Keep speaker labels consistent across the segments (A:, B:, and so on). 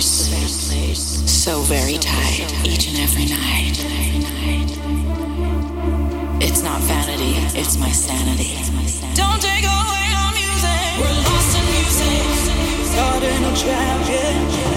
A: place so very tight each and every night. It's not vanity, it's my sanity. Don't
B: take away our music. We're lost in music. starting a trap.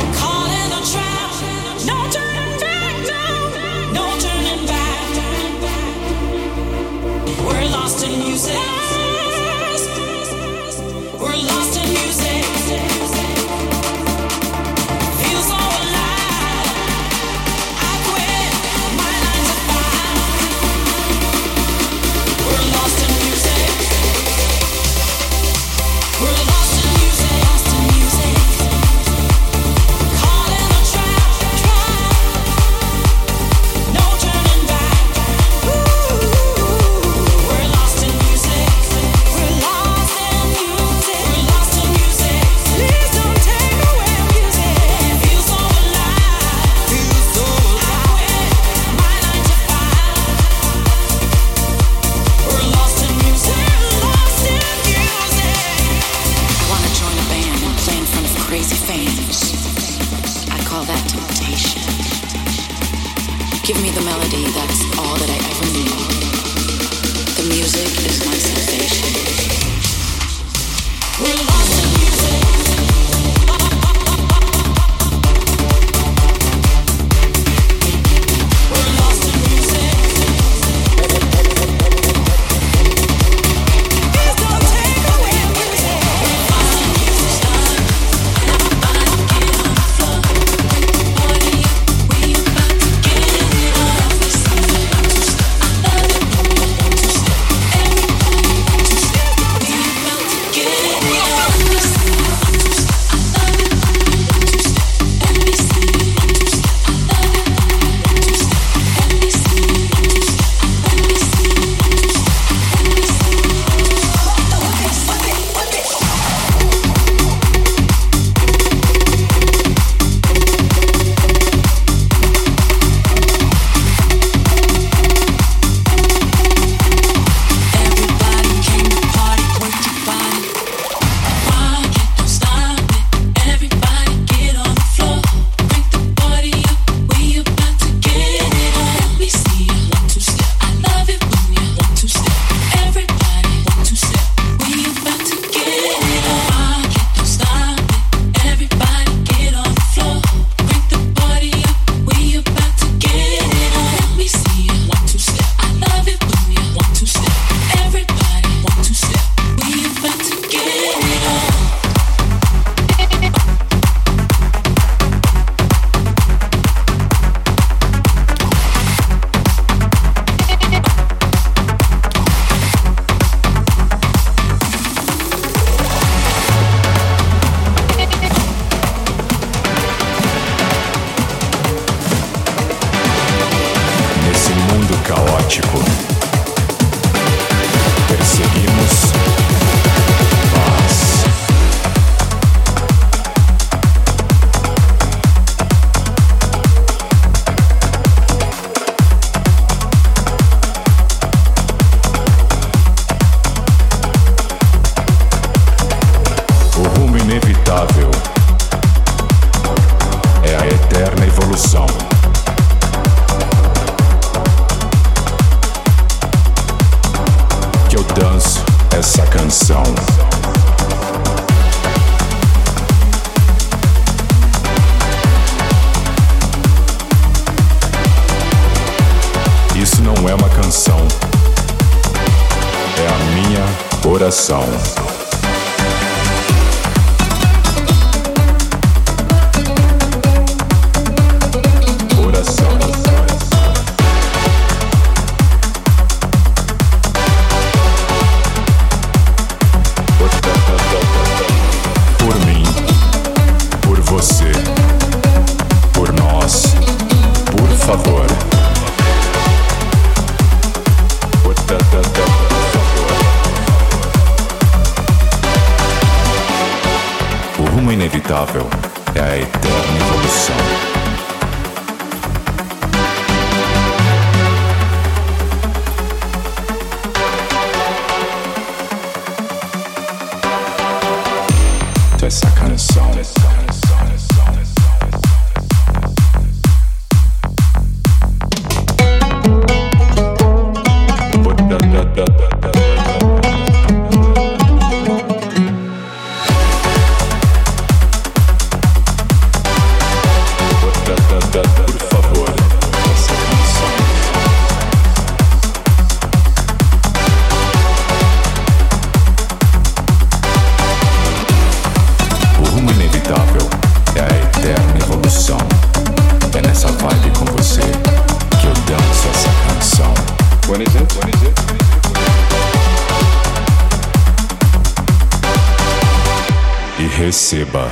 C: Receba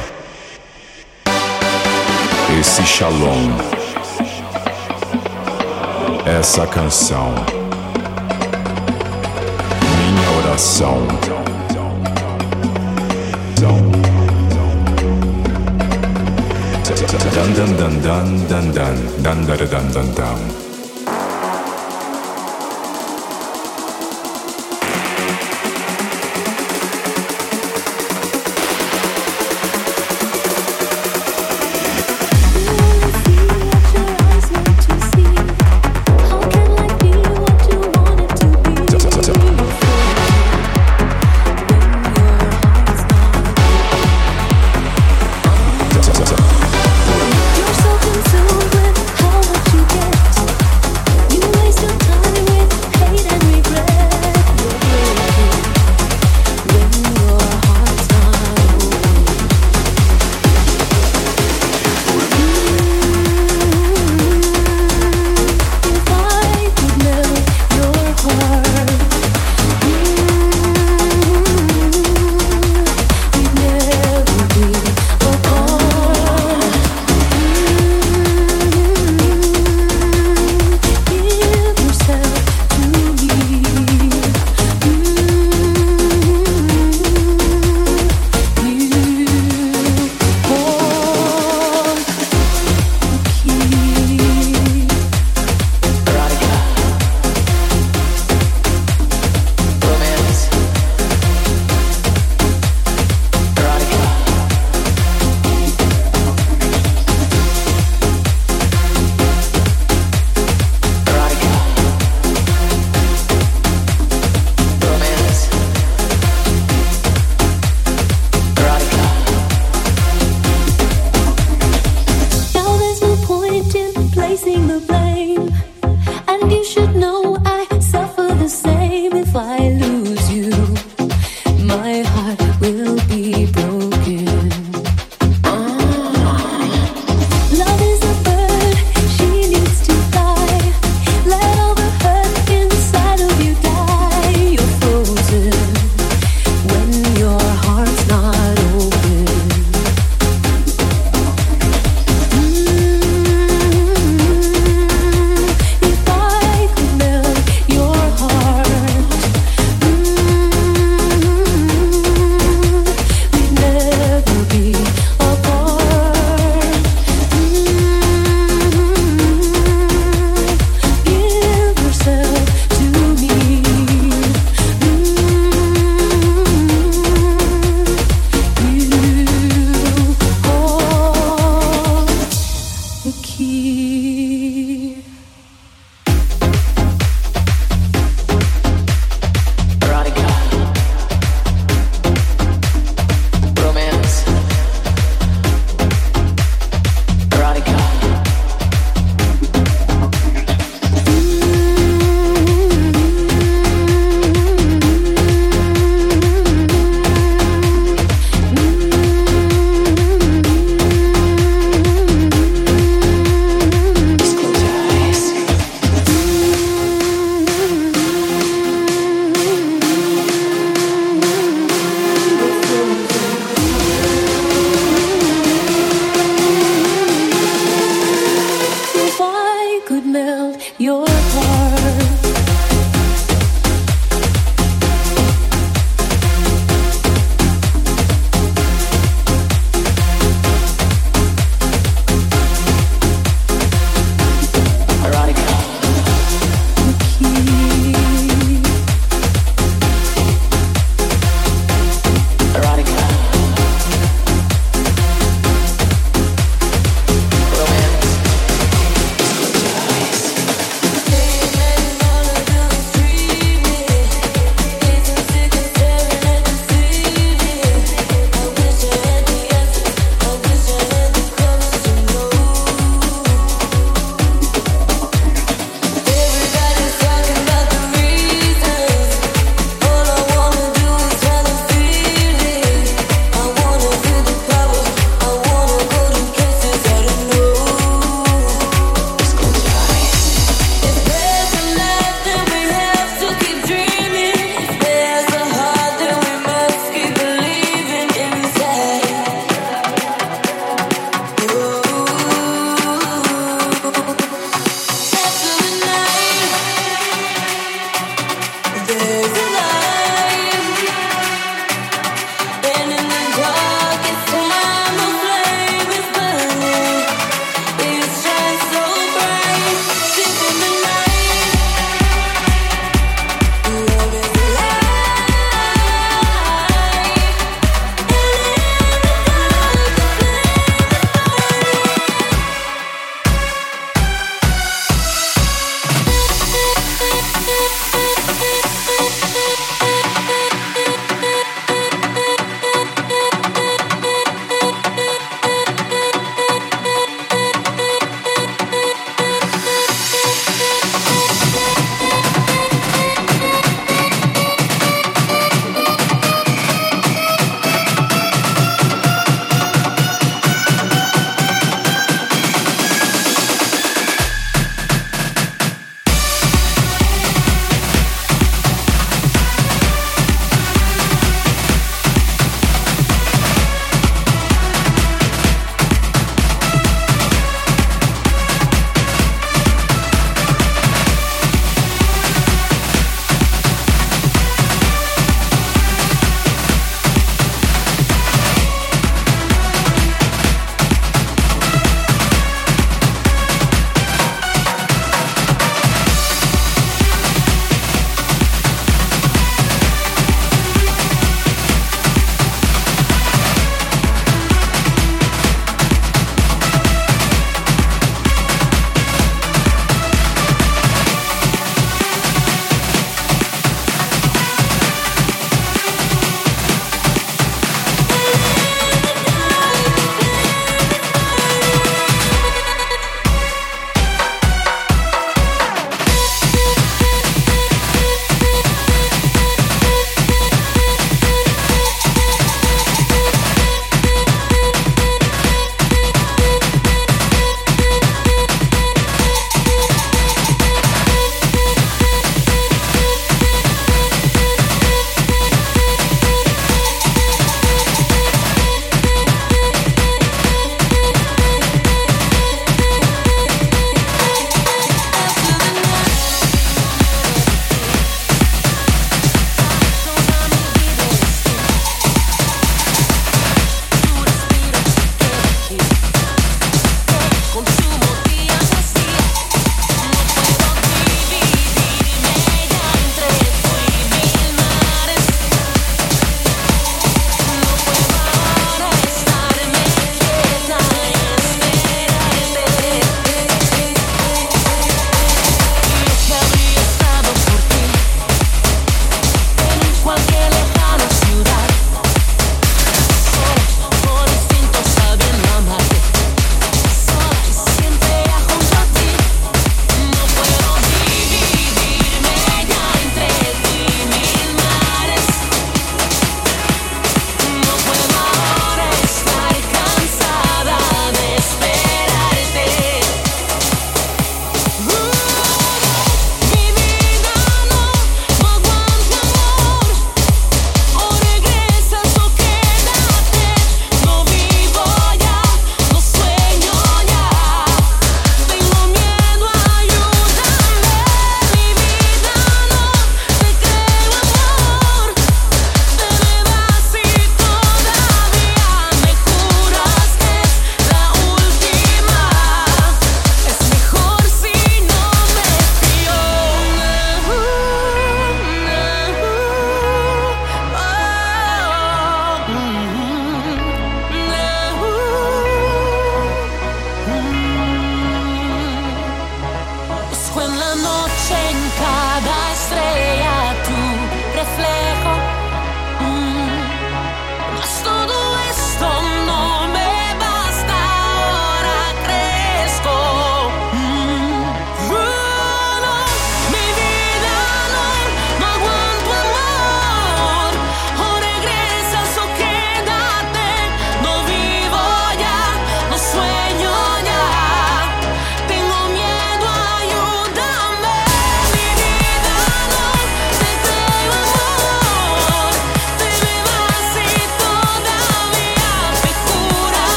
C: esse shalom, essa canção, minha oração. Dan dan dan dan dan dan dan dan dan dan